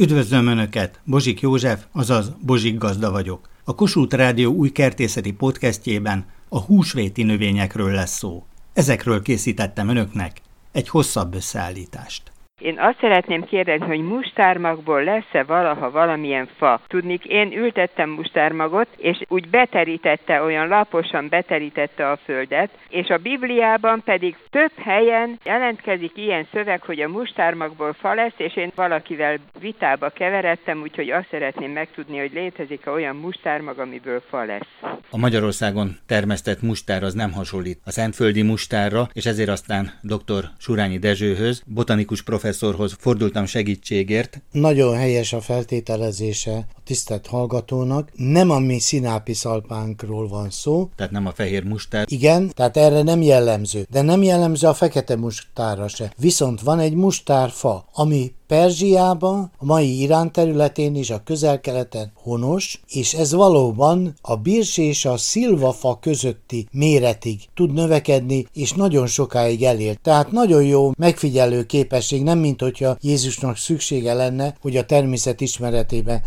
Üdvözlöm Önöket! Bozsik József, azaz Bozsik Gazda vagyok. A Kossuth Rádió új kertészeti podcastjében a húsvéti növényekről lesz szó. Ezekről készítettem Önöknek egy hosszabb összeállítást. Én azt szeretném kérdezni, hogy mustármagból lesz-e valaha valamilyen fa? Tudnik, én ültettem mustármagot, és úgy beterítette, olyan laposan beterítette a földet, és a Bibliában pedig több helyen jelentkezik ilyen szöveg, hogy a mustármagból fa lesz, és én valakivel vitába keveredtem, úgyhogy azt szeretném megtudni, hogy létezik-e olyan mustármag, amiből fa lesz. A Magyarországon termesztett mustár az nem hasonlít a szentföldi mustárra, és ezért aztán dr. Surányi Dezsőhöz, botanikus professzor professzorhoz fordultam segítségért. Nagyon helyes a feltételezése tisztelt hallgatónak. Nem a mi színápi szalpánkról van szó. Tehát nem a fehér mustár. Igen, tehát erre nem jellemző. De nem jellemző a fekete mustárra se. Viszont van egy mustárfa, ami Perzsiában, a mai Irán területén és a közel-keleten honos, és ez valóban a birs és a szilvafa közötti méretig tud növekedni, és nagyon sokáig elér. Tehát nagyon jó megfigyelő képesség, nem mint hogyha Jézusnak szüksége lenne, hogy a természet ismeretében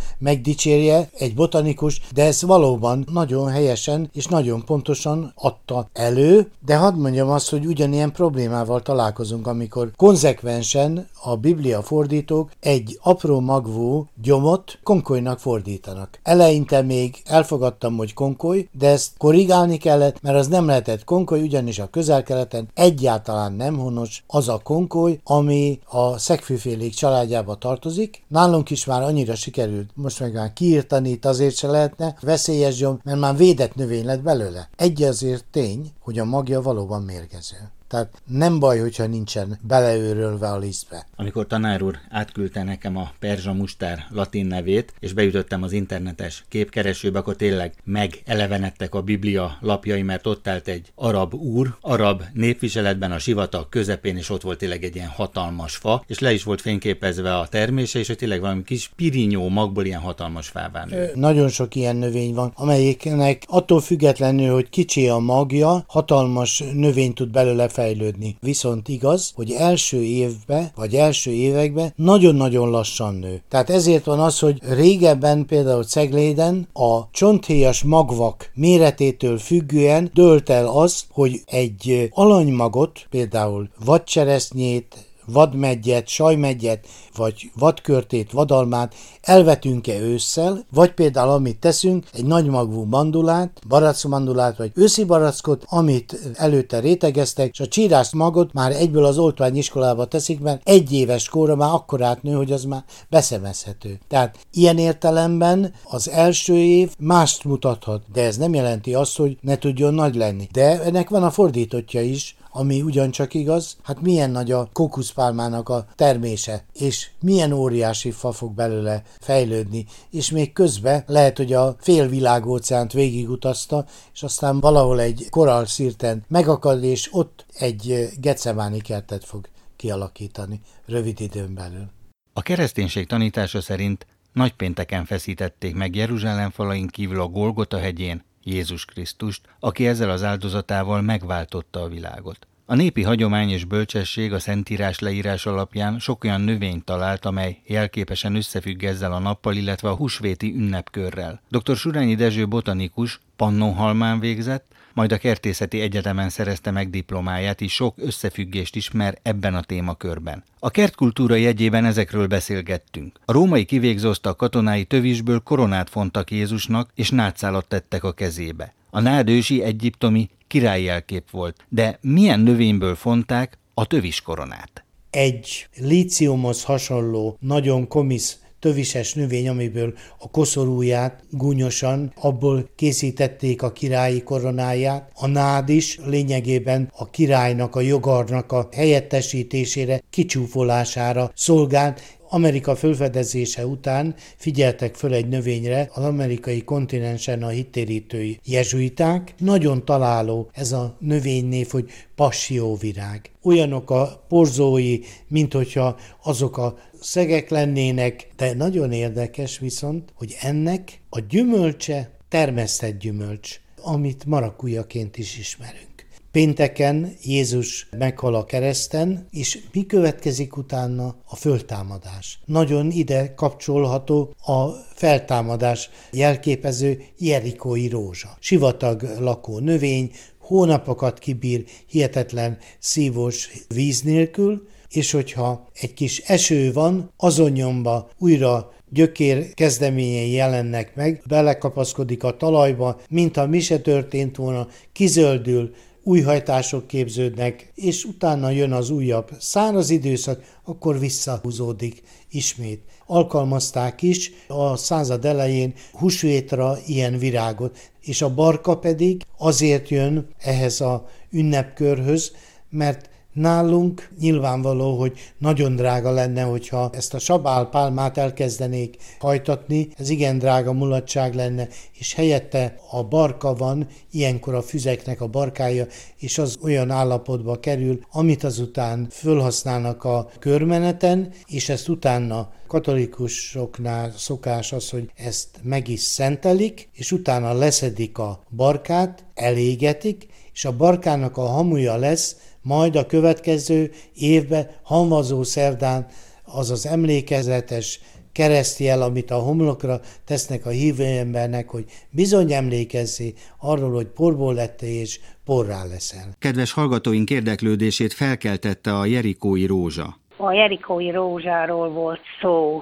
megdicsérje egy botanikus, de ez valóban nagyon helyesen és nagyon pontosan adta elő, de hadd mondjam azt, hogy ugyanilyen problémával találkozunk, amikor konzekvensen a Biblia fordítók egy apró magvú gyomot konkolynak fordítanak. Eleinte még elfogadtam, hogy konkoly, de ezt korrigálni kellett, mert az nem lehetett konkoly, ugyanis a közel-keleten egyáltalán nem honos az a konkoly, ami a szegfűfélék családjába tartozik. Nálunk is már annyira sikerült, most meg már kiírtani, itt azért se lehetne, veszélyes gyom, mert már védett növény lett belőle. Egy azért tény, hogy a magja valóban mérgező. Tehát nem baj, hogyha nincsen beleőrölve a lisztbe. Amikor tanár úr átküldte nekem a perzsa mustár latin nevét, és beütöttem az internetes képkeresőbe, akkor tényleg megelevenedtek a Biblia lapjai, mert ott állt egy arab úr, arab népviseletben a sivatag közepén, és ott volt tényleg egy ilyen hatalmas fa, és le is volt fényképezve a termése, és hogy tényleg valami kis pirinyó magból ilyen hatalmas fává nő. Nagyon sok ilyen növény van, amelyiknek attól függetlenül, hogy kicsi a magja, hatalmas növény tud belőle fel fejlődni. Viszont igaz, hogy első évben, vagy első években nagyon-nagyon lassan nő. Tehát ezért van az, hogy régebben például Cegléden a csonthéjas magvak méretétől függően dölt el az, hogy egy alanymagot, például vadcseresznyét, vadmegyet, sajmegyet, vagy vadkörtét, vadalmát elvetünk-e ősszel, vagy például amit teszünk, egy nagymagvú mandulát, barackmandulát, vagy őszi barackot, amit előtte rétegeztek, és a csírás magot már egyből az oltványiskolába teszik, mert egy éves kóra már akkor átnő, hogy az már beszemezhető. Tehát ilyen értelemben az első év mást mutathat, de ez nem jelenti azt, hogy ne tudjon nagy lenni. De ennek van a fordítottja is, ami ugyancsak igaz, hát milyen nagy a kokuszpálmának a termése, és milyen óriási fa fog belőle fejlődni, és még közben lehet, hogy a fél óceánt végigutazta, és aztán valahol egy koralszírten megakad, és ott egy gecemáni kertet fog kialakítani rövid időn belül. A kereszténység tanítása szerint nagypénteken feszítették meg Jeruzsálem falain kívül a Golgota hegyén Jézus Krisztust, aki ezzel az áldozatával megváltotta a világot. A népi hagyomány és bölcsesség a Szentírás leírás alapján sok olyan növényt talált, amely jelképesen összefügg ezzel a nappal, illetve a húsvéti ünnepkörrel. Dr. Surányi Dezső botanikus Pannonhalmán végzett, majd a Kertészeti Egyetemen szerezte meg diplomáját, is sok összefüggést ismer ebben a témakörben. A kertkultúra jegyében ezekről beszélgettünk. A római kivégzóztak katonái tövisből koronát fontak Jézusnak, és nátszálat tettek a kezébe. A nádősi egyiptomi királyjelkép volt, de milyen növényből fonták a tövis koronát? Egy líciumhoz hasonló, nagyon komisz tövises növény, amiből a koszorúját gúnyosan, abból készítették a királyi koronáját. A nád is lényegében a királynak, a jogarnak a helyettesítésére, kicsúfolására szolgált, Amerika fölfedezése után figyeltek föl egy növényre az amerikai kontinensen a hittérítői jezsuiták. Nagyon találó ez a növénynév, hogy passióvirág. Olyanok a porzói, mint hogyha azok a szegek lennének, de nagyon érdekes viszont, hogy ennek a gyümölcse termesztett gyümölcs, amit marakujaként is ismerünk. Pénteken Jézus meghal a kereszten, és mi következik utána? A föltámadás. Nagyon ide kapcsolható a feltámadás jelképező Jerikói rózsa. Sivatag lakó növény, hónapokat kibír hihetetlen szívós víz nélkül, és hogyha egy kis eső van, azon nyomba újra gyökér kezdeményei jelennek meg, belekapaszkodik a talajba, mintha mi se történt volna, kizöldül, új hajtások képződnek, és utána jön az újabb száraz időszak, akkor visszahúzódik ismét. Alkalmazták is a század elején húsvétra ilyen virágot, és a barka pedig azért jön ehhez a ünnepkörhöz, mert Nálunk. Nyilvánvaló, hogy nagyon drága lenne, hogyha ezt a sabálpálmát elkezdenék hajtatni, ez igen drága mulatság lenne, és helyette a barka van, ilyenkor a füzeknek a barkája, és az olyan állapotba kerül, amit azután fölhasználnak a körmeneten, és ezt utána katolikusoknál szokás az, hogy ezt meg is szentelik, és utána leszedik a barkát, elégetik, és a barkának a hamuja lesz, majd a következő évben hamvazó szerdán az az emlékezetes keresztjel, amit a homlokra tesznek a hívő embernek, hogy bizony emlékezzé arról, hogy porból lettél és porrá leszel. Kedves hallgatóink érdeklődését felkeltette a Jerikói rózsa. A Jerikói rózsáról volt szó.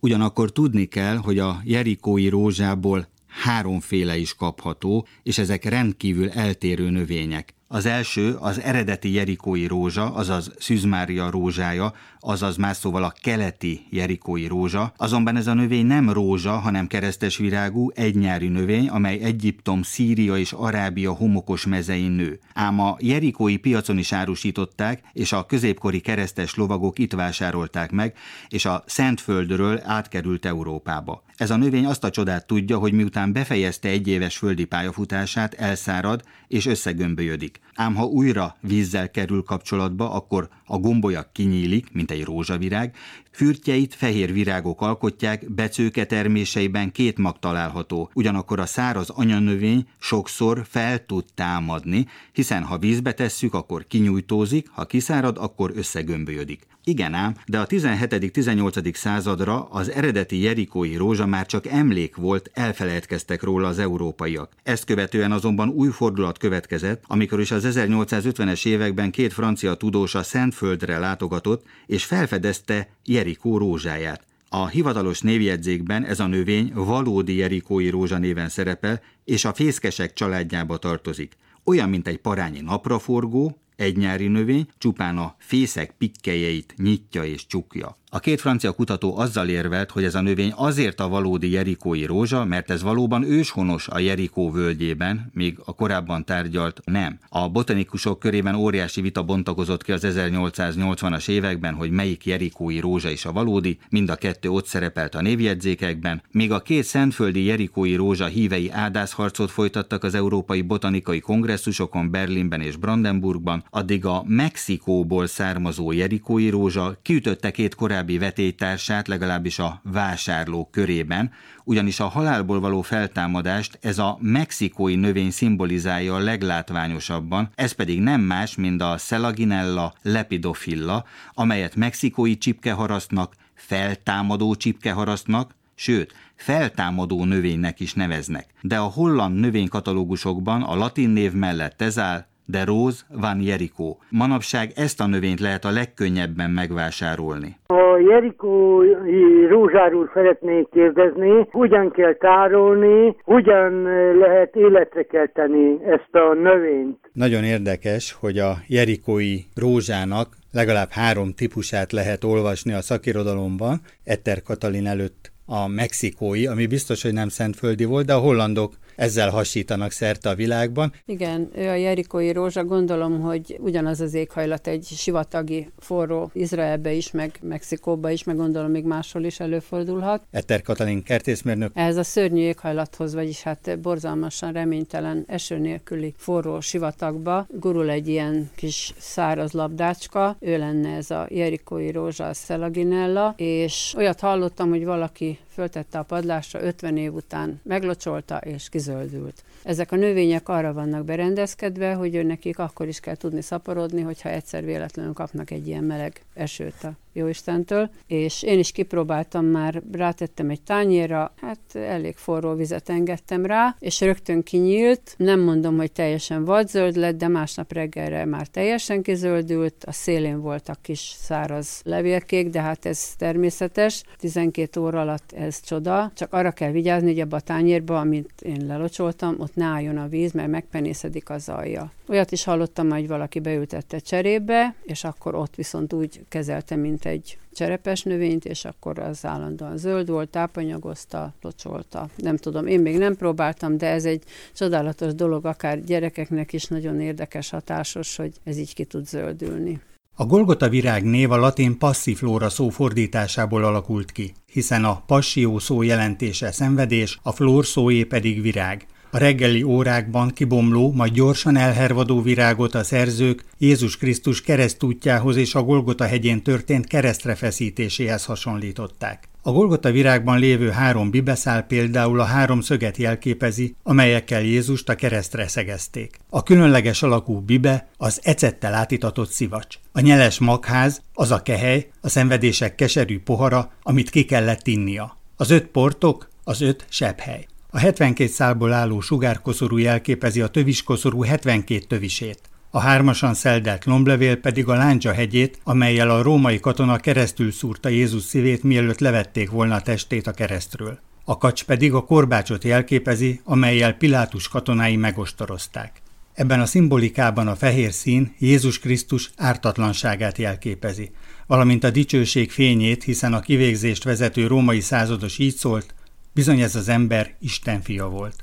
Ugyanakkor tudni kell, hogy a Jerikói rózsából háromféle is kapható, és ezek rendkívül eltérő növények. Az első az eredeti jerikói rózsa, azaz Szűzmária rózsája, azaz más szóval a keleti jerikói rózsa, azonban ez a növény nem rózsa, hanem keresztes virágú, egynyári növény, amely Egyiptom, Szíria és Arábia homokos mezein nő. Ám a jerikói piacon is árusították, és a középkori keresztes lovagok itt vásárolták meg, és a Szentföldről átkerült Európába. Ez a növény azt a csodát tudja, hogy miután befejezte egy éves földi pályafutását, elszárad és összegömbölyödik. Ám ha újra vízzel kerül kapcsolatba, akkor a gombolya kinyílik, mint egy rózsavirág, fürtjeit fehér virágok alkotják, becőke terméseiben két mag található, ugyanakkor a száraz anyanövény sokszor fel tud támadni, hiszen ha vízbe tesszük, akkor kinyújtózik, ha kiszárad, akkor összegömbölyödik. Igen ám, de a 17.-18. századra az eredeti jerikói rózsa már csak emlék volt, elfelejtkeztek róla az európaiak. Ezt követően azonban új fordulat következett, amikor is az 1850-es években két francia tudósa Szentföldre látogatott, és felfedezte Jerikó rózsáját. A hivatalos névjegyzékben ez a növény valódi jerikói rózsa néven szerepel, és a fészkesek családjába tartozik. Olyan, mint egy parányi napraforgó, egy nyári növény csupán a fészek pikkelyeit nyitja és csukja. A két francia kutató azzal érvelt, hogy ez a növény azért a valódi jerikói rózsa, mert ez valóban őshonos a Jerikó völgyében, míg a korábban tárgyalt nem. A botanikusok körében óriási vita bontakozott ki az 1880-as években, hogy melyik jerikói rózsa is a valódi, mind a kettő ott szerepelt a névjegyzékekben, míg a két szentföldi jerikói rózsa hívei ádászharcot folytattak az európai botanikai kongresszusokon Berlinben és Brandenburgban, addig a Mexikóból származó jerikói rózsa kiütötte két korábbi korábbi vetélytársát, legalábbis a vásárlók körében, ugyanis a halálból való feltámadást ez a mexikói növény szimbolizálja a leglátványosabban, ez pedig nem más, mint a Selaginella lepidofilla, amelyet mexikói csipkeharasztnak, feltámadó csipkeharasztnak, sőt, feltámadó növénynek is neveznek. De a holland növénykatalógusokban a latin név mellett ez áll, de Rose van Jericho. Manapság ezt a növényt lehet a legkönnyebben megvásárolni. A Jerikó rózsáról szeretnék kérdezni, hogyan kell tárolni, hogyan lehet életre kelteni ezt a növényt. Nagyon érdekes, hogy a jerikói rózsának legalább három típusát lehet olvasni a szakirodalomban, Etter Katalin előtt a mexikói, ami biztos, hogy nem szentföldi volt, de a hollandok ezzel hasítanak szerte a világban. Igen, ő a jerikói rózsa, gondolom, hogy ugyanaz az éghajlat egy sivatagi, forró Izraelbe is, meg Mexikóba is, meg gondolom még máshol is előfordulhat. Eter Katalin kertészmérnök. Ez a szörnyű éghajlathoz, vagyis hát borzalmasan reménytelen eső nélküli forró sivatagba gurul egy ilyen kis száraz labdácska, ő lenne ez a jerikói rózsa, a Szelaginella, és olyat hallottam, hogy valaki föltette a padlásra, 50 év után meglocsolta és kizöldült. Ezek a növények arra vannak berendezkedve, hogy nekik akkor is kell tudni szaporodni, hogyha egyszer véletlenül kapnak egy ilyen meleg esőt a Jóistentől, és én is kipróbáltam már, rátettem egy tányérra, hát elég forró vizet engedtem rá, és rögtön kinyílt. Nem mondom, hogy teljesen vadzöld lett, de másnap reggelre már teljesen kizöldült, a szélén voltak kis száraz levélkék, de hát ez természetes. 12 óra alatt ez csoda, csak arra kell vigyázni, hogy abba a tányérba, amit én lelocsoltam, ott ne álljon a víz, mert megpenészedik az alja. Olyat is hallottam, hogy valaki beültette cserébe, és akkor ott viszont úgy kezelte, mint egy cserepes növényt, és akkor az állandóan zöld volt, tápanyagozta, locsolta. Nem tudom, én még nem próbáltam, de ez egy csodálatos dolog, akár gyerekeknek is nagyon érdekes, hatásos, hogy ez így ki tud zöldülni. A Golgota virág név a latin passiflóra szó fordításából alakult ki, hiszen a passió szó jelentése szenvedés, a flór szóé pedig virág. A reggeli órákban kibomló, majd gyorsan elhervadó virágot a szerzők Jézus Krisztus keresztútjához és a Golgota hegyén történt keresztre feszítéséhez hasonlították. A Golgota virágban lévő három bibeszál például a három szöget jelképezi, amelyekkel Jézust a keresztre szegezték. A különleges alakú bibe az ecettel átitatott szivacs. A nyeles magház az a kehely, a szenvedések keserű pohara, amit ki kellett innia. Az öt portok az öt sebhely. A 72 szálból álló sugárkoszorú jelképezi a töviskoszorú 72 tövisét. A hármasan szeldelt lomblevél pedig a Láncsa hegyét, amelyel a római katona keresztül szúrta Jézus szívét, mielőtt levették volna a testét a keresztről. A kacs pedig a korbácsot jelképezi, amelyel Pilátus katonái megostorozták. Ebben a szimbolikában a fehér szín Jézus Krisztus ártatlanságát jelképezi, valamint a dicsőség fényét, hiszen a kivégzést vezető római százados így szólt, Bizony ez az ember Isten fia volt.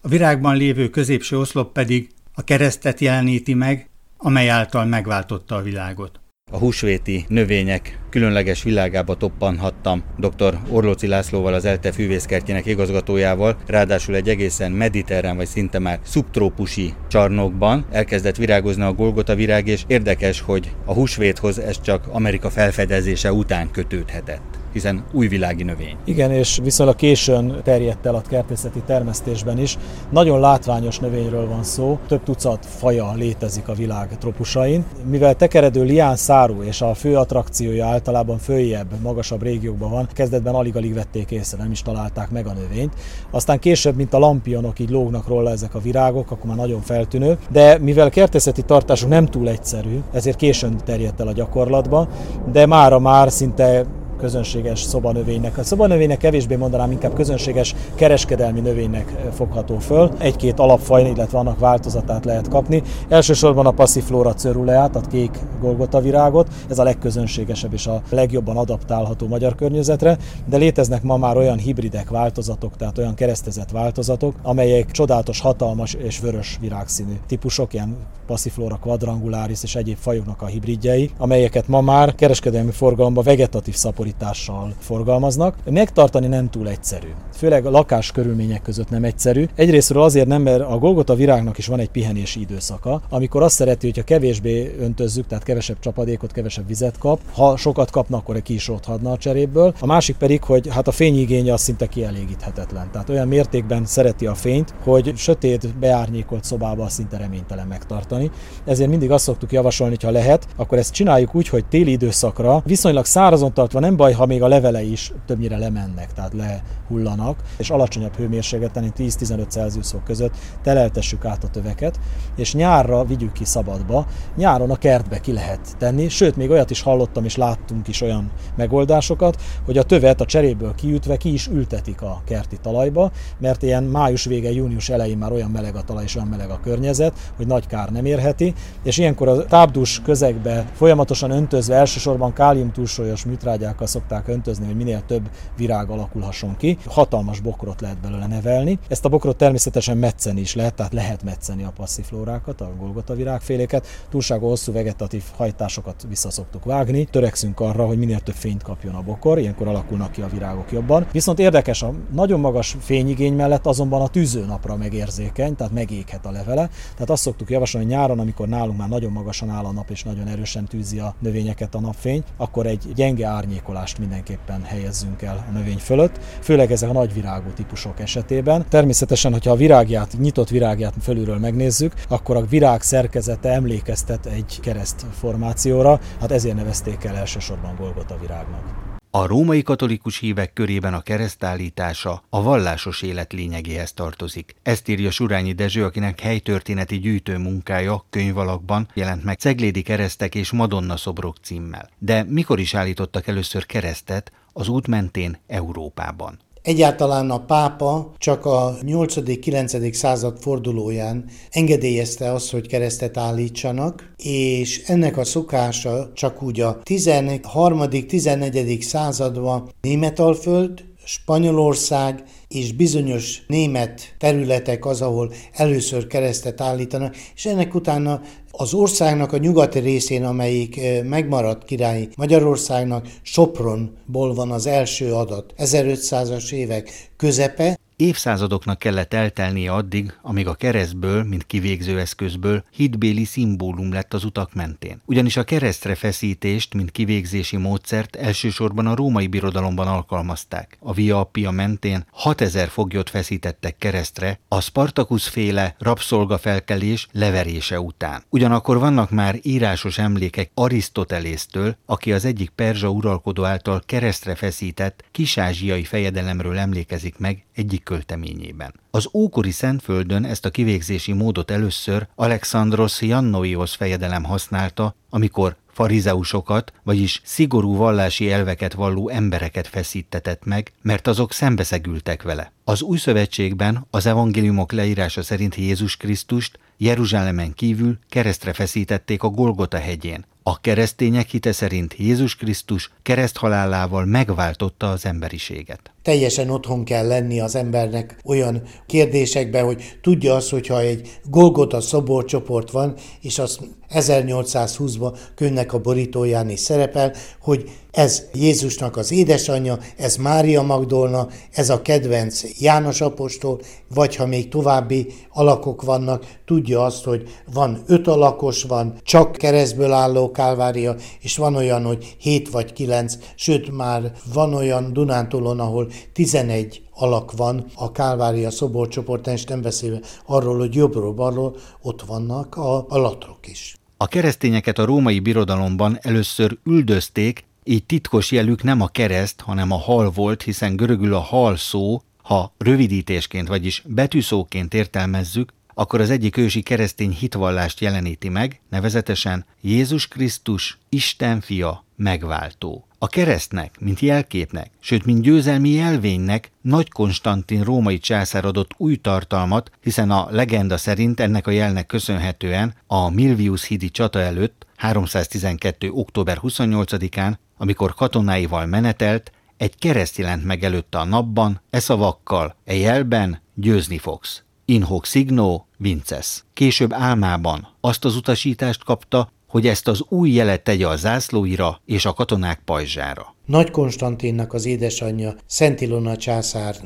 A virágban lévő középső oszlop pedig a keresztet jeleníti meg, amely által megváltotta a világot. A húsvéti növények különleges világába toppanhattam dr. Orlóci Lászlóval, az ELTE fűvészkertjének igazgatójával, ráadásul egy egészen mediterrán vagy szinte már szubtrópusi csarnokban elkezdett virágozni a Golgota virág, és érdekes, hogy a húsvéthoz ez csak Amerika felfedezése után kötődhetett hiszen újvilági növény. Igen, és viszonylag későn terjedt el a kertészeti termesztésben is. Nagyon látványos növényről van szó, több tucat faja létezik a világ tropusain. Mivel tekeredő lián szárú és a fő attrakciója általában följebb, magasabb régiókban van, kezdetben alig-alig vették észre, nem is találták meg a növényt. Aztán később, mint a lampionok, így lógnak róla ezek a virágok, akkor már nagyon feltűnő. De mivel kertészeti tartásuk nem túl egyszerű, ezért későn terjedt el a gyakorlatba, de mára már szinte közönséges szobanövénynek. A szobanövénynek kevésbé mondanám, inkább közönséges kereskedelmi növénynek eh, fogható föl. Egy-két alapfaj, illetve annak változatát lehet kapni. Elsősorban a Passiflora cerulea, a kék golgota virágot, ez a legközönségesebb és a legjobban adaptálható magyar környezetre, de léteznek ma már olyan hibridek változatok, tehát olyan keresztezett változatok, amelyek csodálatos, hatalmas és vörös virágszínű típusok, ilyen Passiflora quadrangularis és egyéb fajoknak a hibridjei, amelyeket ma már kereskedelmi forgalomban vegetatív szaporítás szállítással forgalmaznak. Megtartani nem túl egyszerű. Főleg a lakás körülmények között nem egyszerű. Egyrésztről azért nem, mert a Golgota virágnak is van egy pihenési időszaka, amikor azt szereti, hogyha kevésbé öntözzük, tehát kevesebb csapadékot, kevesebb vizet kap. Ha sokat kapna, akkor ki is a cseréből. A másik pedig, hogy hát a fényigénye az szinte kielégíthetetlen. Tehát olyan mértékben szereti a fényt, hogy sötét, beárnyékolt szobában szinte reménytelen megtartani. Ezért mindig azt szoktuk javasolni, hogy ha lehet, akkor ezt csináljuk úgy, hogy téli időszakra viszonylag szárazon tartva nem baj, ha még a levele is többnyire lemennek, tehát lehullanak, és alacsonyabb hőmérsékleten, 10-15 Celsius fok között teleltessük át a töveket, és nyárra vigyük ki szabadba. Nyáron a kertbe ki lehet tenni, sőt, még olyat is hallottam, és láttunk is olyan megoldásokat, hogy a tövet a cseréből kiütve ki is ültetik a kerti talajba, mert ilyen május vége, június elején már olyan meleg a talaj és olyan meleg a környezet, hogy nagy kár nem érheti, és ilyenkor a tápdús közegbe folyamatosan öntözve elsősorban kálium túlsúlyos műtrágyákkal szokták öntözni, hogy minél több virág alakulhasson ki. Hatalmas bokrot lehet belőle nevelni. Ezt a bokrot természetesen metszeni is lehet, tehát lehet metszeni a passziflórákat, a golgota virágféléket. Túlságos hosszú vegetatív hajtásokat vissza szoktuk vágni. Törekszünk arra, hogy minél több fényt kapjon a bokor, ilyenkor alakulnak ki a virágok jobban. Viszont érdekes, a nagyon magas fényigény mellett azonban a tűzőnapra megérzékeny, tehát megéghet a levele. Tehát azt szoktuk javasolni, hogy nyáron, amikor nálunk már nagyon magasan áll a nap és nagyon erősen tűzi a növényeket a napfény, akkor egy gyenge árnyékot burkolást mindenképpen helyezzünk el a növény fölött, főleg ezek a nagy virágú típusok esetében. Természetesen, hogyha a virágját, nyitott virágját fölülről megnézzük, akkor a virág szerkezete emlékeztet egy kereszt formációra, hát ezért nevezték el elsősorban Golgota virágnak. A római katolikus hívek körében a keresztállítása a vallásos élet lényegéhez tartozik. Ezt írja Surányi Dezső, akinek helytörténeti gyűjtő munkája könyvalakban jelent meg Ceglédi keresztek és Madonna szobrok címmel. De mikor is állítottak először keresztet az út mentén Európában? Egyáltalán a pápa csak a 8.-9. század fordulóján engedélyezte azt, hogy keresztet állítsanak, és ennek a szokása csak úgy a 13.-14. században Németalföld, Spanyolország és bizonyos német területek az, ahol először keresztet állítanak, és ennek utána az országnak a nyugati részén, amelyik megmaradt királyi Magyarországnak, Sopronból van az első adat, 1500-as évek közepe, Évszázadoknak kellett eltelnie addig, amíg a keresztből, mint kivégző eszközből hitbéli szimbólum lett az utak mentén. Ugyanis a keresztre feszítést, mint kivégzési módszert elsősorban a római birodalomban alkalmazták. A Via Appia mentén 6000 foglyot feszítettek keresztre a Spartacus féle rabszolgafelkelés leverése után. Ugyanakkor vannak már írásos emlékek Arisztotelésztől, aki az egyik perzsa uralkodó által keresztre feszített kisázsiai fejedelemről emlékezik meg egyik költeményében. Az ókori Szentföldön ezt a kivégzési módot először Alexandros Jannoios fejedelem használta, amikor farizeusokat, vagyis szigorú vallási elveket valló embereket feszítetett meg, mert azok szembeszegültek vele. Az új szövetségben az evangéliumok leírása szerint Jézus Krisztust Jeruzsálemen kívül keresztre feszítették a Golgota hegyén. A keresztények hite szerint Jézus Krisztus kereszthalálával megváltotta az emberiséget. Teljesen otthon kell lenni az embernek olyan kérdésekbe, hogy tudja azt, hogyha egy Golgota szoborcsoport van, és azt 1820-ban könyvnek a borítóján is szerepel, hogy ez Jézusnak az édesanyja, ez Mária Magdolna, ez a kedvenc János apostol, vagy ha még további alakok vannak, tudja azt, hogy van öt alakos, van csak keresztből álló kálvária, és van olyan, hogy hét vagy kilenc, sőt már van olyan Dunántúlon, ahol 11 alak van a Kálvária szoborcsoportán, és nem beszélve arról, hogy jobbról-balról ott vannak a, a latrok is. A keresztényeket a római birodalomban először üldözték, így titkos jelük nem a kereszt, hanem a hal volt, hiszen görögül a hal szó, ha rövidítésként, vagyis betűszóként értelmezzük, akkor az egyik ősi keresztény hitvallást jeleníti meg, nevezetesen Jézus Krisztus, Isten fia, megváltó. A keresztnek, mint jelképnek, sőt, mint győzelmi jelvénynek Nagy Konstantin római császár adott új tartalmat, hiszen a legenda szerint ennek a jelnek köszönhetően a Milvius hídi csata előtt 312. október 28-án, amikor katonáival menetelt, egy kereszt jelent meg előtte a napban, e szavakkal, e jelben győzni fogsz. In hoc signo vinces. Később álmában azt az utasítást kapta, hogy ezt az új jelet tegye a zászlóira és a katonák pajzsára. Nagy Konstantinnak az édesanyja, Szent Ilona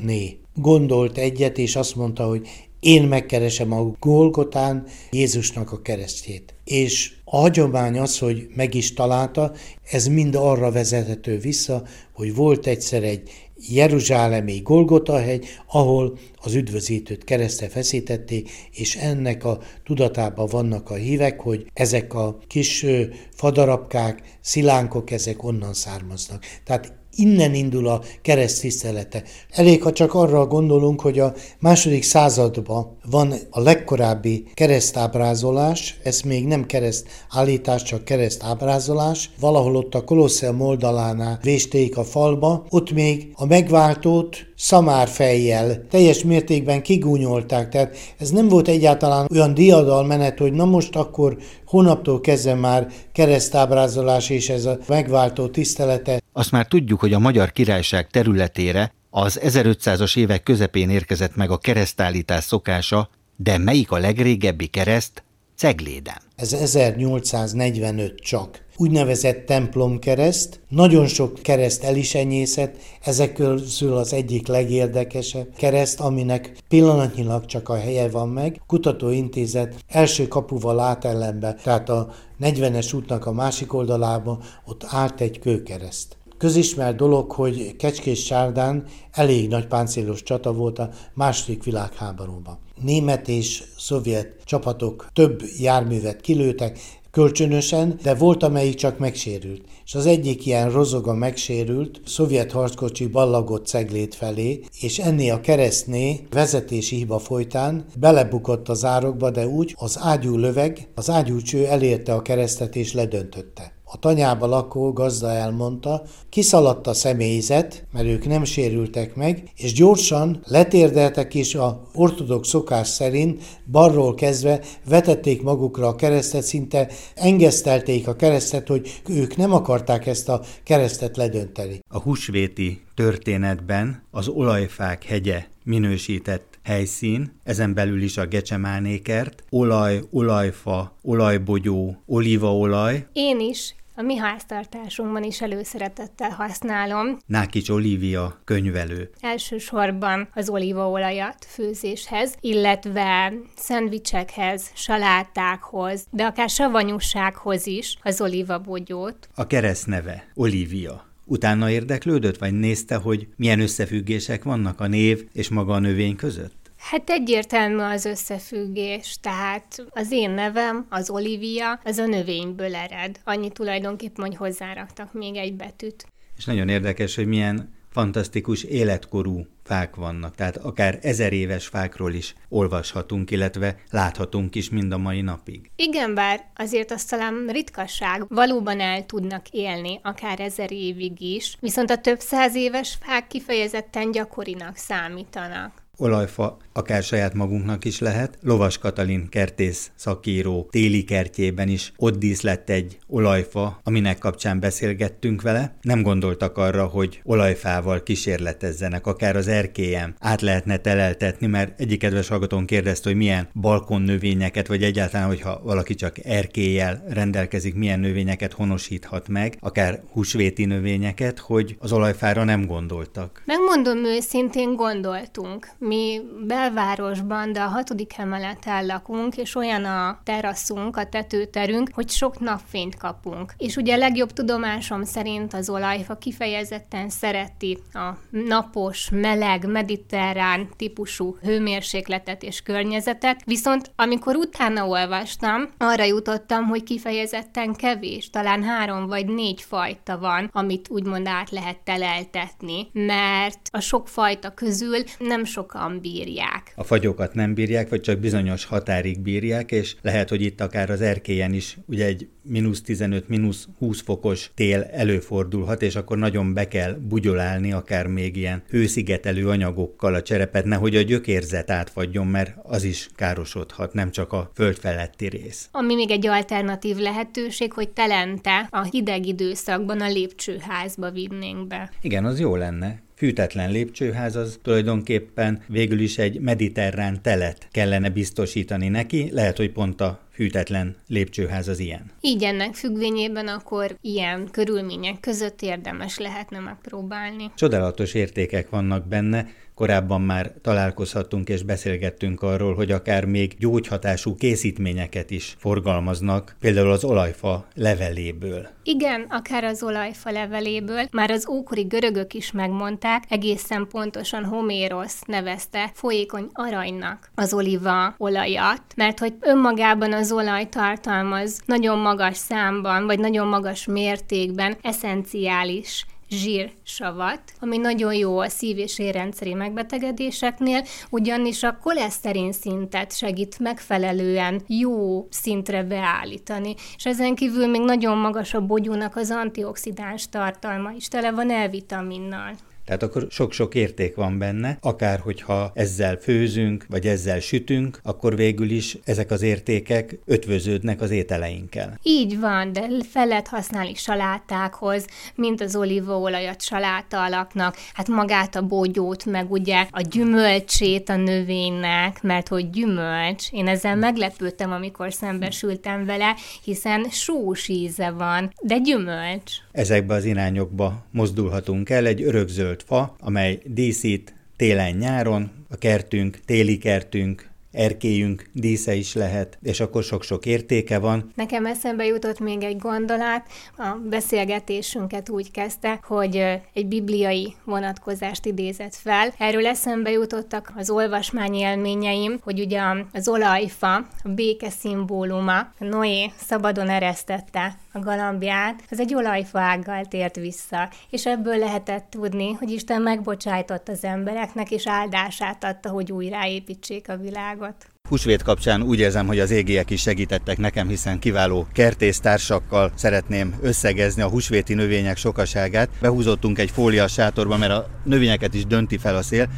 né. gondolt egyet, és azt mondta, hogy én megkeresem a Golgotán Jézusnak a keresztjét. És a hagyomány az, hogy meg is találta, ez mind arra vezethető vissza, hogy volt egyszer egy Jeruzsálemi Golgota hegy, ahol az üdvözítőt keresztre feszítették, és ennek a tudatában vannak a hívek, hogy ezek a kis fadarabkák, szilánkok, ezek onnan származnak. Tehát Innen indul a kereszt tisztelete. Elég, ha csak arra gondolunk, hogy a második században van a legkorábbi keresztábrázolás, ez még nem kereszt állítás, csak kereszt ábrázolás. Valahol ott a Kolosseum oldalánál vésték a falba, ott még a megváltót szamárfejjel teljes mértékben kigúnyolták, tehát ez nem volt egyáltalán olyan diadalmenet, hogy na most akkor hónaptól kezdve már keresztábrázolás és ez a megváltó tisztelete. Azt már tudjuk, hogy a Magyar Királyság területére az 1500-as évek közepén érkezett meg a keresztállítás szokása, de melyik a legrégebbi kereszt? Cegléden. Ez 1845 csak. Úgynevezett templomkereszt, nagyon sok kereszt el is enyészett, ezek közül az egyik legérdekesebb kereszt, aminek pillanatnyilag csak a helye van meg. Kutatóintézet első kapuval átellenbe, tehát a 40-es útnak a másik oldalában ott állt egy kőkereszt. Közismert dolog, hogy Kecskés Sárdán elég nagy páncélos csata volt a második világháborúban. Német és szovjet csapatok több járművet kilőtek, kölcsönösen, de volt, amelyik csak megsérült. És az egyik ilyen rozoga megsérült, szovjet harckocsi ballagott ceglét felé, és ennél a keresztné vezetési hiba folytán belebukott az árokba, de úgy az ágyú löveg, az ágyúcső elérte a keresztet és ledöntötte. A tanyába lakó gazda elmondta, kiszaladt a személyzet, mert ők nem sérültek meg, és gyorsan letérdeltek is a ortodox szokás szerint balról kezdve vetették magukra a keresztet, szinte engesztelték a keresztet, hogy ők nem akarták ezt a keresztet ledönteni. A húsvéti történetben az olajfák hegye minősített helyszín, ezen belül is a gecsemánékert, olaj, olajfa, olajbogyó, olívaolaj. Én is a mi háztartásunkban is előszeretettel használom. Nákics Olivia könyvelő. Elsősorban az olívaolajat főzéshez, illetve szendvicsekhez, salátákhoz, de akár savanyúsághoz is az olívabogyót. A keresztneve Olivia. Utána érdeklődött, vagy nézte, hogy milyen összefüggések vannak a név és maga a növény között? Hát egyértelmű az összefüggés, tehát az én nevem, az Olivia, az a növényből ered. Annyi tulajdonképpen, hogy hozzáraktak még egy betűt. És nagyon érdekes, hogy milyen fantasztikus életkorú fák vannak, tehát akár ezer éves fákról is olvashatunk, illetve láthatunk is mind a mai napig. Igen, bár azért azt talán ritkasság, valóban el tudnak élni, akár ezer évig is, viszont a több száz éves fák kifejezetten gyakorinak számítanak olajfa akár saját magunknak is lehet. Lovas Katalin kertész szakíró téli kertjében is ott díszlett egy olajfa, aminek kapcsán beszélgettünk vele. Nem gondoltak arra, hogy olajfával kísérletezzenek, akár az erkélyem át lehetne teleltetni, mert egyik kedves hallgatón kérdezte, hogy milyen balkon növényeket, vagy egyáltalán, hogyha valaki csak erkélyel rendelkezik, milyen növényeket honosíthat meg, akár húsvéti növényeket, hogy az olajfára nem gondoltak. Megmondom őszintén, gondoltunk. Mi be belvárosban, de a hatodik emeleten lakunk, és olyan a teraszunk, a tetőterünk, hogy sok napfényt kapunk. És ugye legjobb tudomásom szerint az olajfa kifejezetten szereti a napos, meleg, mediterrán típusú hőmérsékletet és környezetet, viszont amikor utána olvastam, arra jutottam, hogy kifejezetten kevés, talán három vagy négy fajta van, amit úgymond át lehet teleltetni, mert a sok fajta közül nem sokan bírják. A fagyokat nem bírják, vagy csak bizonyos határig bírják, és lehet, hogy itt akár az erkélyen is ugye egy mínusz 15, mínusz 20 fokos tél előfordulhat, és akkor nagyon be kell bugyolálni akár még ilyen hőszigetelő anyagokkal a cserepet, nehogy a gyökérzet átfagyjon, mert az is károsodhat, nem csak a föld feletti rész. Ami még egy alternatív lehetőség, hogy telente a hideg időszakban a lépcsőházba vinnénk be. Igen, az jó lenne fűtetlen lépcsőház az tulajdonképpen végül is egy mediterrán telet kellene biztosítani neki, lehet, hogy pont a fűtetlen lépcsőház az ilyen. Így ennek függvényében akkor ilyen körülmények között érdemes lehetne megpróbálni. Csodálatos értékek vannak benne, Korábban már találkozhattunk és beszélgettünk arról, hogy akár még gyógyhatású készítményeket is forgalmaznak, például az olajfa leveléből. Igen, akár az olajfa leveléből. Már az ókori görögök is megmondták, egészen pontosan Homérosz nevezte folyékony aranynak az oliva olajat, mert hogy önmagában az olaj tartalmaz nagyon magas számban, vagy nagyon magas mértékben eszenciális zsírsavat, ami nagyon jó a szív- és érrendszeri megbetegedéseknél, ugyanis a koleszterin szintet segít megfelelően jó szintre beállítani, és ezen kívül még nagyon magas a bogyónak az antioxidáns tartalma is, tele van elvitaminnal. Tehát akkor sok-sok érték van benne, akár hogyha ezzel főzünk, vagy ezzel sütünk, akkor végül is ezek az értékek ötvöződnek az ételeinkkel. Így van, de fel lehet használni salátákhoz, mint az olívaolajat saláta alaknak, hát magát a bogyót, meg ugye a gyümölcsét a növénynek, mert hogy gyümölcs, én ezzel meglepődtem, amikor szembesültem vele, hiszen sós íze van, de gyümölcs. Ezekbe az irányokba mozdulhatunk el, egy örökzöld fa, amely díszít télen-nyáron, a kertünk, téli kertünk erkélyünk dísze is lehet, és akkor sok-sok értéke van. Nekem eszembe jutott még egy gondolat, a beszélgetésünket úgy kezdte, hogy egy bibliai vonatkozást idézett fel. Erről eszembe jutottak az olvasmány élményeim, hogy ugye az olajfa, a béke szimbóluma, Noé szabadon eresztette a galambját, az egy olajfaággal tért vissza, és ebből lehetett tudni, hogy Isten megbocsájtott az embereknek, és áldását adta, hogy újraépítsék a világot. Húsvét kapcsán úgy érzem, hogy az égiek is segítettek nekem, hiszen kiváló kertésztársakkal szeretném összegezni a húsvéti növények sokaságát. Behúzottunk egy fólia sátorba, mert a növényeket is dönti fel a szél,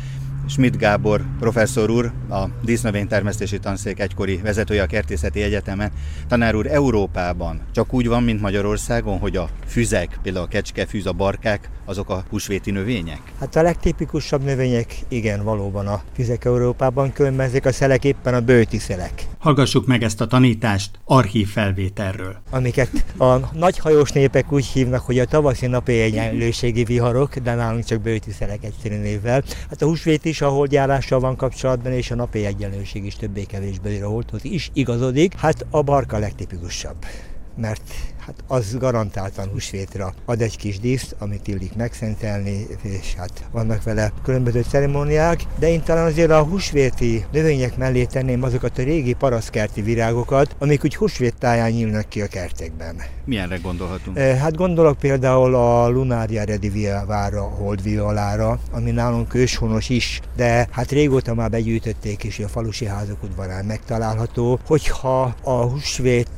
Schmidt Gábor professzor úr, a dísznövénytermesztési tanszék egykori vezetője a Kertészeti Egyetemen. Tanár úr, Európában csak úgy van, mint Magyarországon, hogy a füzek, például a kecskefűz, a barkák, azok a húsvéti növények? Hát a legtipikusabb növények, igen, valóban a füzek Európában, különben ezek a szelek éppen a bőti szelek. Hallgassuk meg ezt a tanítást archív felvételről. Amiket a nagyhajós népek úgy hívnak, hogy a tavaszi napi egyenlőségi viharok, de nálunk csak bőti szelek egyszerű névvel. Hát a húsvét is a holdjárással van kapcsolatban, és a napi egyenlőség is többé-kevésbé a holdhoz is igazodik. Hát a barka legtipikusabb mert hát az garantáltan húsvétra ad egy kis díszt, amit illik megszentelni, és hát vannak vele különböző ceremóniák, de én talán azért a húsvéti növények mellé tenném azokat a régi paraszkerti virágokat, amik úgy húsvét táján nyílnak ki a kertekben. Milyenre gondolhatunk? Hát gondolok például a Lunária rediviára, holdviolára, ami nálunk őshonos is, de hát régóta már begyűjtötték, és a falusi házak udvarán megtalálható, hogyha a húsvét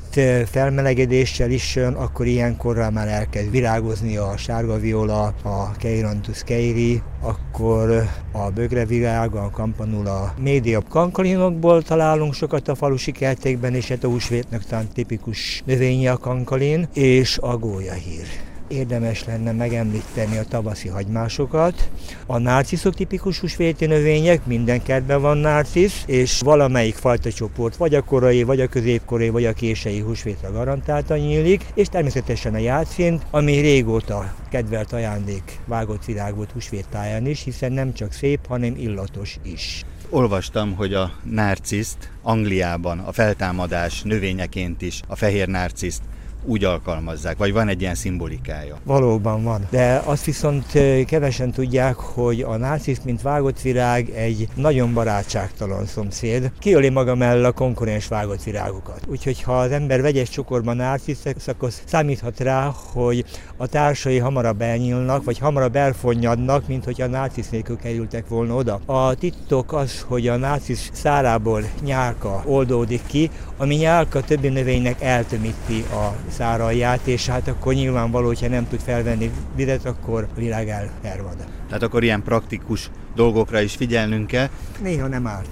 felmelegedéssel is jön, akkor ilyenkorra már elkezd virágozni a sárga viola, a Keiranthus keiri, akkor a bögrevirág, a campanula média kankalinokból találunk sokat a falusi kertékben, és hát a húsvétnek talán tipikus növénye a kankalin, és a gólyahír érdemes lenne megemlíteni a tavaszi hagymásokat. A narciszok tipikus húsvéti növények, minden kertben van narcisz, és valamelyik fajta csoport, vagy a korai, vagy a középkorai, vagy a kései húsvétra garantáltan nyílik, és természetesen a játszint, ami régóta kedvelt ajándék vágott virág volt húsvét táján is, hiszen nem csak szép, hanem illatos is. Olvastam, hogy a narciszt Angliában a feltámadás növényeként is, a fehér narciszt úgy alkalmazzák, vagy van egy ilyen szimbolikája? Valóban van, de azt viszont kevesen tudják, hogy a nácisz, mint vágott virág, egy nagyon barátságtalan szomszéd. Kiöli maga mellett a konkurens vágott virágokat. Úgyhogy ha az ember vegyes csokorban nácisz, akkor számíthat rá, hogy a társai hamarabb elnyílnak, vagy hamarabb elfonnyadnak, mint hogy a nácisz nélkül kerültek volna oda. A titok az, hogy a nácisz szárából nyálka oldódik ki, ami nyálka többi növénynek eltömíti a száralját, és hát akkor nyilvánvaló, hogyha nem tud felvenni vizet, akkor a világ elhervad. Tehát akkor ilyen praktikus dolgokra is figyelnünk kell. Néha nem árt.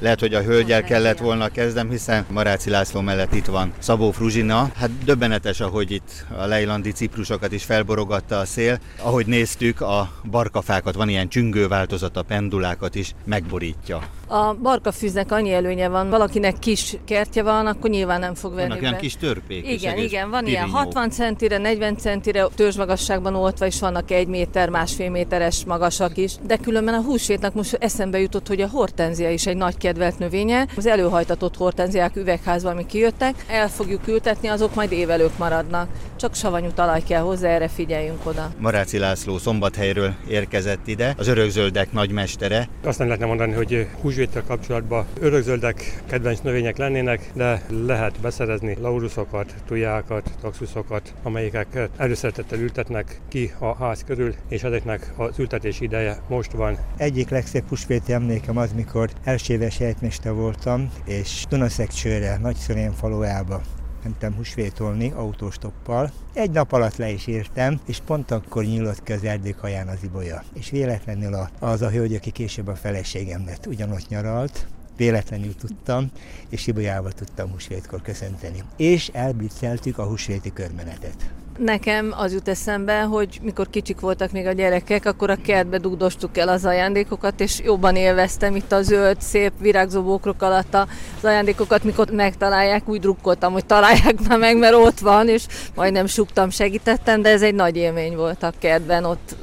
Lehet, hogy a hölgyel kellett volna kezdem, hiszen Maráci László mellett itt van Szabó Fruzsina. Hát döbbenetes, ahogy itt a lejlandi ciprusokat is felborogatta a szél. Ahogy néztük, a barkafákat, van ilyen csüngő változata, pendulákat is megborítja. A barkafűznek annyi előnye van, valakinek kis kertje van, akkor nyilván nem fog venni Vannak olyan kis törpék Igen, igen, van ilyen 60 centire, 40 centire törzsmagasságban oltva, és vannak egy méter, másfél méteres magasak is. De különben a húsvétnak most eszembe jutott, hogy a hortenzia is egy nagy kedvelt növénye. Az előhajtatott hortenziák üvegházban, amik kijöttek, el fogjuk ültetni, azok majd évelők maradnak. Csak savanyú talaj kell hozzá, erre figyeljünk oda. Maráci László szombathelyről érkezett ide, az örökzöldek nagymestere. Azt nem lehetne mondani, hogy húsvéttel kapcsolatban örökzöldek kedvenc növények lennének, de lehet beszerezni lauruszokat, tujákat, taxuszokat, amelyeket előszeretettel ültetnek ki a ház körül, és ezeknek az ültetés ideje most van. Egyik legszebb húsvéti emlékem az, mikor elséves sejtmester voltam, és Dunaszekcsőre, Nagyszörén falujába mentem húsvétolni autóstoppal. Egy nap alatt le is értem, és pont akkor nyílott ki az erdők az ibolya. És véletlenül az a hölgy, aki később a feleségem lett, ugyanott nyaralt, véletlenül tudtam, és Ibolyával tudtam húsvétkor köszönteni. És elblitzeltük a húsvéti körmenetet. Nekem az jut eszembe, hogy mikor kicsik voltak még a gyerekek, akkor a kertbe dugdostuk el az ajándékokat, és jobban élveztem itt a zöld, szép virágzó bókrok alatt az ajándékokat, mikor megtalálják, úgy drukkoltam, hogy találják már meg, mert ott van, és majdnem suktam, segítettem, de ez egy nagy élmény volt a kertben, ott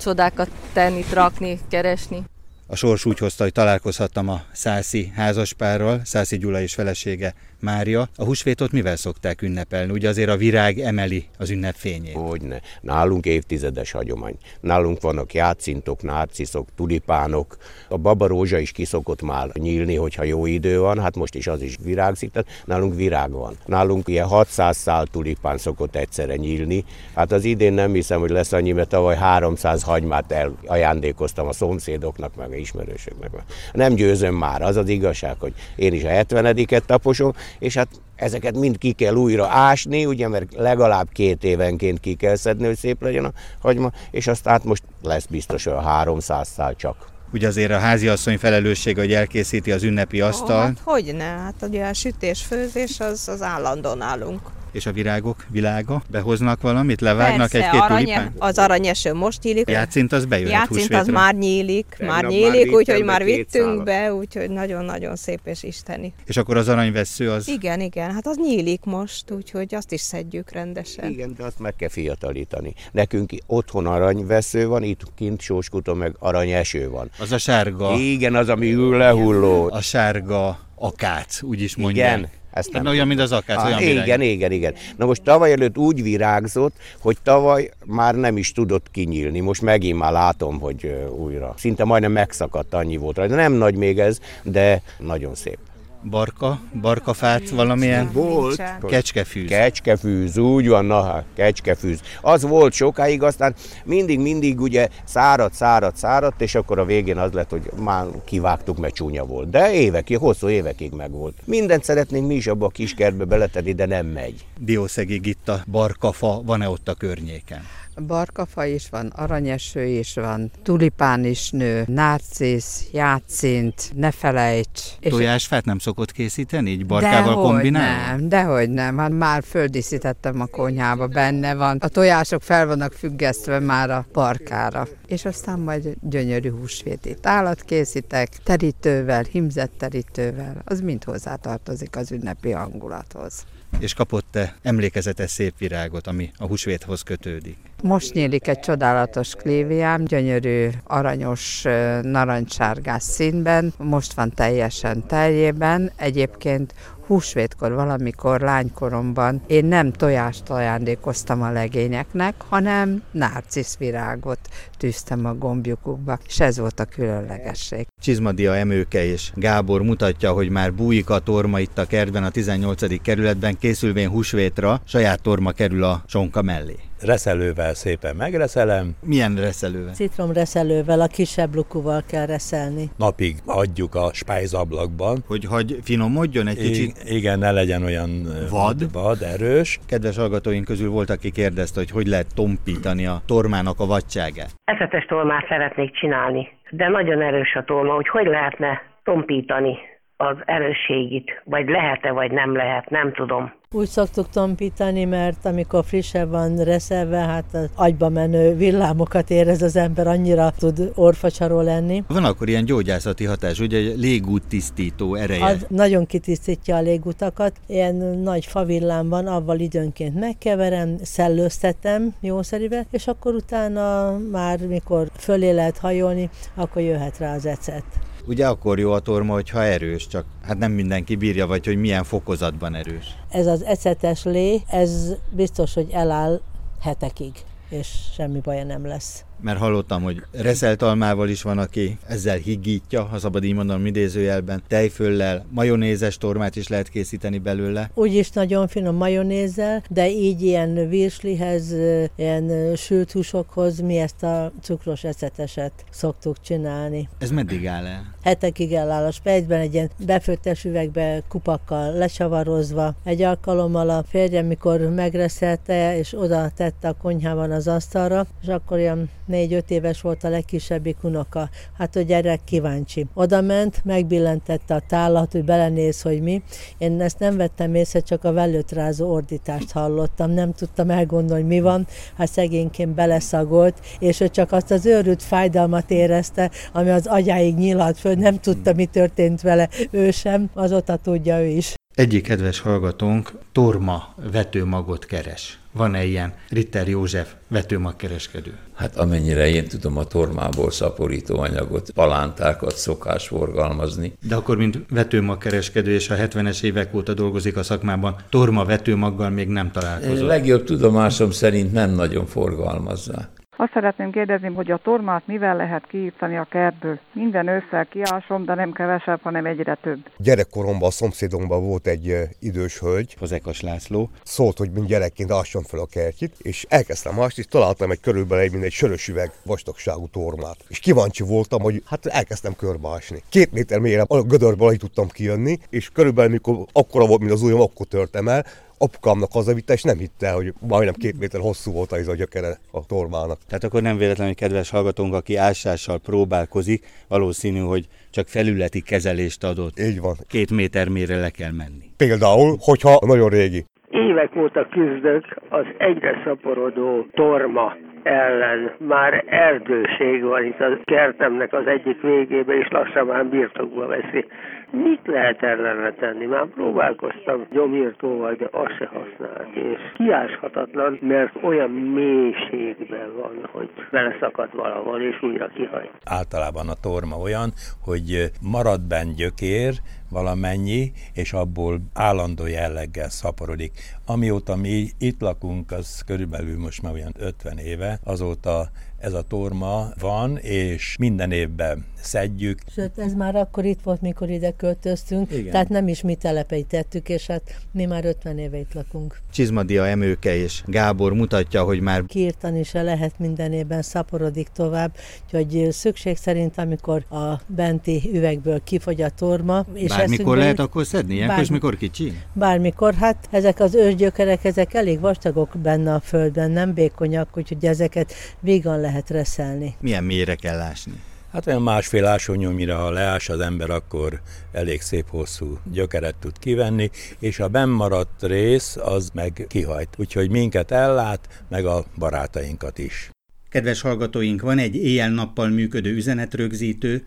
csodákat tenni, rakni, keresni. A sors úgy hozta, hogy találkozhattam a Szászi házaspárral, Szászi Gyula és felesége Mária. A húsvétot mivel szokták ünnepelni? Ugye azért a virág emeli az ünnep fényét. Hogyne. Nálunk évtizedes hagyomány. Nálunk vannak játszintok, nárciszok, tulipánok. A babarózsa is kiszokott már nyílni, hogyha jó idő van, hát most is az is virágzik, tehát nálunk virág van. Nálunk ilyen 600 szál tulipán szokott egyszerre nyílni. Hát az idén nem hiszem, hogy lesz annyi, mert tavaly 300 hagymát elajándékoztam a szomszédoknak, meg a ismerősöknek. Nem győzöm már, az az igazság, hogy én is a 70-et taposom, és hát ezeket mind ki kell újra ásni, ugye, mert legalább két évenként ki kell szedni, hogy szép legyen a hagyma, és azt át most lesz biztos olyan 300 szál csak. Ugye azért a háziasszony felelősség, hogy elkészíti az ünnepi asztal. Oh, hát hogy ne, hát ugye a sütés, főzés az, az állandó nálunk és a virágok világa? Behoznak valamit? Levágnak egy-két tulipán? Az aranyeső most nyílik. A játszint az bejöhet Játszint az már nyílik, Tegnap már nyílik, úgyhogy már vittünk be, úgyhogy nagyon-nagyon szép és isteni. És akkor az aranyvesző az? Igen, igen, hát az nyílik most, úgyhogy azt is szedjük rendesen. Igen, de azt meg kell fiatalítani. Nekünk otthon aranyvesző van, itt kint sóskuton meg aranyeső van. Az a sárga. Igen, az, ami lehulló. A sárga akác, úgy is mondják. Igen, ezt nem olyan, mint az akác, ah, olyan Igen, virág. igen, igen. Na most tavaly előtt úgy virágzott, hogy tavaly már nem is tudott kinyílni. Most megint már látom, hogy újra. Szinte majdnem megszakadt, annyi volt rajta. Nem nagy még ez, de nagyon szép barka, barkafát valamilyen? Volt. Kecskefűz. Kecskefűz, úgy van, na, hát, kecskefűz. Az volt sokáig, aztán mindig-mindig ugye szárad, szárad, szárad, és akkor a végén az lett, hogy már kivágtuk, mert csúnya volt. De évekig, hosszú évekig meg volt. Mindent szeretnénk mi is abba a kis kertbe beletenni, de nem megy. Diószegi Gitta barkafa van-e ott a környéken? barkafa is van, aranyeső is van, tulipán is nő, narcisz, játszint, ne felejts. Tojásfát nem szokott készíteni, így barkával dehogy kombinálni? nem, dehogy nem, hát már földíszítettem a konyhába, benne van. A tojások fel vannak függesztve már a barkára. És aztán majd gyönyörű húsvéti tálat készítek, terítővel, himzett terítővel, az mind hozzátartozik az ünnepi hangulathoz és kapott-e emlékezetes szép virágot, ami a húsvéthoz kötődik? Most nyílik egy csodálatos kléviám, gyönyörű, aranyos, narancssárgás színben, most van teljesen teljében. Egyébként húsvétkor valamikor lánykoromban én nem tojást ajándékoztam a legényeknek, hanem nárciszvirágot tűztem a gombjukukba, és ez volt a különlegesség. Csizmadia Emőke és Gábor mutatja, hogy már bújik a torma itt a kertben, a 18. kerületben, készülvén húsvétra, saját torma kerül a csonka mellé reszelővel szépen megreszelem. Milyen reszelővel? Citromreszelővel, a kisebb lukúval kell reszelni. Napig adjuk a spájzablakban. Hogy hagy finomodjon egy kicsit? I- igen, ne legyen olyan vad, vad erős. Kedves hallgatóink közül volt, aki kérdezte, hogy hogy lehet tompítani a tormának a vadságát. Eszetes tormát szeretnék csinálni, de nagyon erős a torma, hogy hogy lehetne tompítani az erősségét, vagy lehet-e, vagy nem lehet, nem tudom. Úgy szoktuk tompítani, mert amikor frissebb van reszelve, hát az agyba menő villámokat érez az ember, annyira tud orfacsaró lenni. Van akkor ilyen gyógyászati hatás, ugye egy légút tisztító ereje? Az nagyon kitisztítja a légutakat. Ilyen nagy favillám van, avval időnként megkeverem, szellőztetem jószerivel, és akkor utána már mikor fölé lehet hajolni, akkor jöhet rá az ecet. Ugye akkor jó a torma, hogyha erős, csak hát nem mindenki bírja, vagy hogy milyen fokozatban erős. Ez az ecetes lé, ez biztos, hogy eláll hetekig, és semmi baja nem lesz mert hallottam, hogy reszeltalmával is van, aki ezzel higítja, ha szabad így mondanom idézőjelben, tejföllel, majonézes tormát is lehet készíteni belőle. Úgy is nagyon finom majonézzel, de így ilyen virslihez, ilyen sült húsokhoz mi ezt a cukros eceteset szoktuk csinálni. Ez meddig áll el? Hetekig eláll a spejtben, egy ilyen befőttes üvegbe kupakkal lecsavarozva. Egy alkalommal a férjem, mikor megreszelte, és oda tette a konyhában az asztalra, és akkor ilyen négy-öt éves volt a legkisebbik unoka. Hát a gyerek kíváncsi. Oda ment, megbillentette a tálat, hogy belenéz, hogy mi. Én ezt nem vettem észre, csak a rázó ordítást hallottam. Nem tudtam elgondolni, mi van. Hát szegényként beleszagolt, és ő csak azt az őrült fájdalmat érezte, ami az agyáig nyílt föl. Nem tudta, mi történt vele. Ő sem, azóta tudja ő is. Egyik kedves hallgatónk torma vetőmagot keres. Van-e ilyen Ritter József vetőmagkereskedő? Hát amennyire én tudom, a tormából szaporító anyagot, palántákat szokás forgalmazni. De akkor, mint vetőmagkereskedő, és a 70-es évek óta dolgozik a szakmában, torma vetőmaggal még nem találkozott? Legjobb tudomásom szerint nem nagyon forgalmazzák. Azt szeretném kérdezni, hogy a tormát mivel lehet kiírtani a kertből? Minden ősszel kiásom, de nem kevesebb, hanem egyre több. Gyerekkoromban a szomszédomban volt egy idős hölgy. Hozekas László. Szólt, hogy mint gyerekként ássam fel a kertjét, és elkezdtem ásni, és találtam egy körülbelül egy, mint egy sörös üveg vastagságú tormát. És kíváncsi voltam, hogy hát elkezdtem körbeásni. Két méter mélyre a gödörből alig tudtam kijönni, és körülbelül mikor akkora volt, mint az ujjam, akkor törtem el, apukámnak hazavitte, és nem hitte, hogy majdnem két méter hosszú volt az a gyökere a tormának. Tehát akkor nem véletlenül, hogy kedves hallgatónk, aki ásással próbálkozik, valószínű, hogy csak felületi kezelést adott. Így van. Két méter mélyre le kell menni. Például, hogyha nagyon régi. Évek óta küzdök az egyre szaporodó torma ellen. Már erdőség van itt a kertemnek az egyik végébe, és lassan már birtokba veszi. Mit lehet ellene tenni? Már próbálkoztam gyomírtóval, de azt se használt. És kiáshatatlan, mert olyan mélységben van, hogy beleszakad valahol, és újra kihagy. Általában a torma olyan, hogy marad benn gyökér, valamennyi, és abból állandó jelleggel szaporodik. Amióta mi itt lakunk, az körülbelül most már olyan 50 éve, azóta ez a torma van, és minden évben szedjük. Sőt, ez már akkor itt volt, mikor ide költöztünk, Igen. tehát nem is mi telepítettük, és hát mi már 50 éve itt lakunk. Csizmadia Emőke és Gábor mutatja, hogy már kiirtani se lehet minden évben, szaporodik tovább, úgyhogy szükség szerint, amikor a benti üvegből kifogy a torma, és Bármikor lehet akkor szedni? Ilyenkor bár... mikor kicsi? Bármikor, hát ezek az ősgyökerek, ezek elég vastagok benne a földben, nem békonyak, úgyhogy ezeket vígan lehet reszelni. Milyen mélyre kell ásni? Hát olyan másfél ásonyomira, ha leás az ember, akkor elég szép hosszú gyökeret tud kivenni, és a bennmaradt rész az meg kihajt. Úgyhogy minket ellát, meg a barátainkat is. Kedves hallgatóink, van egy éjjel-nappal működő üzenetrögzítő,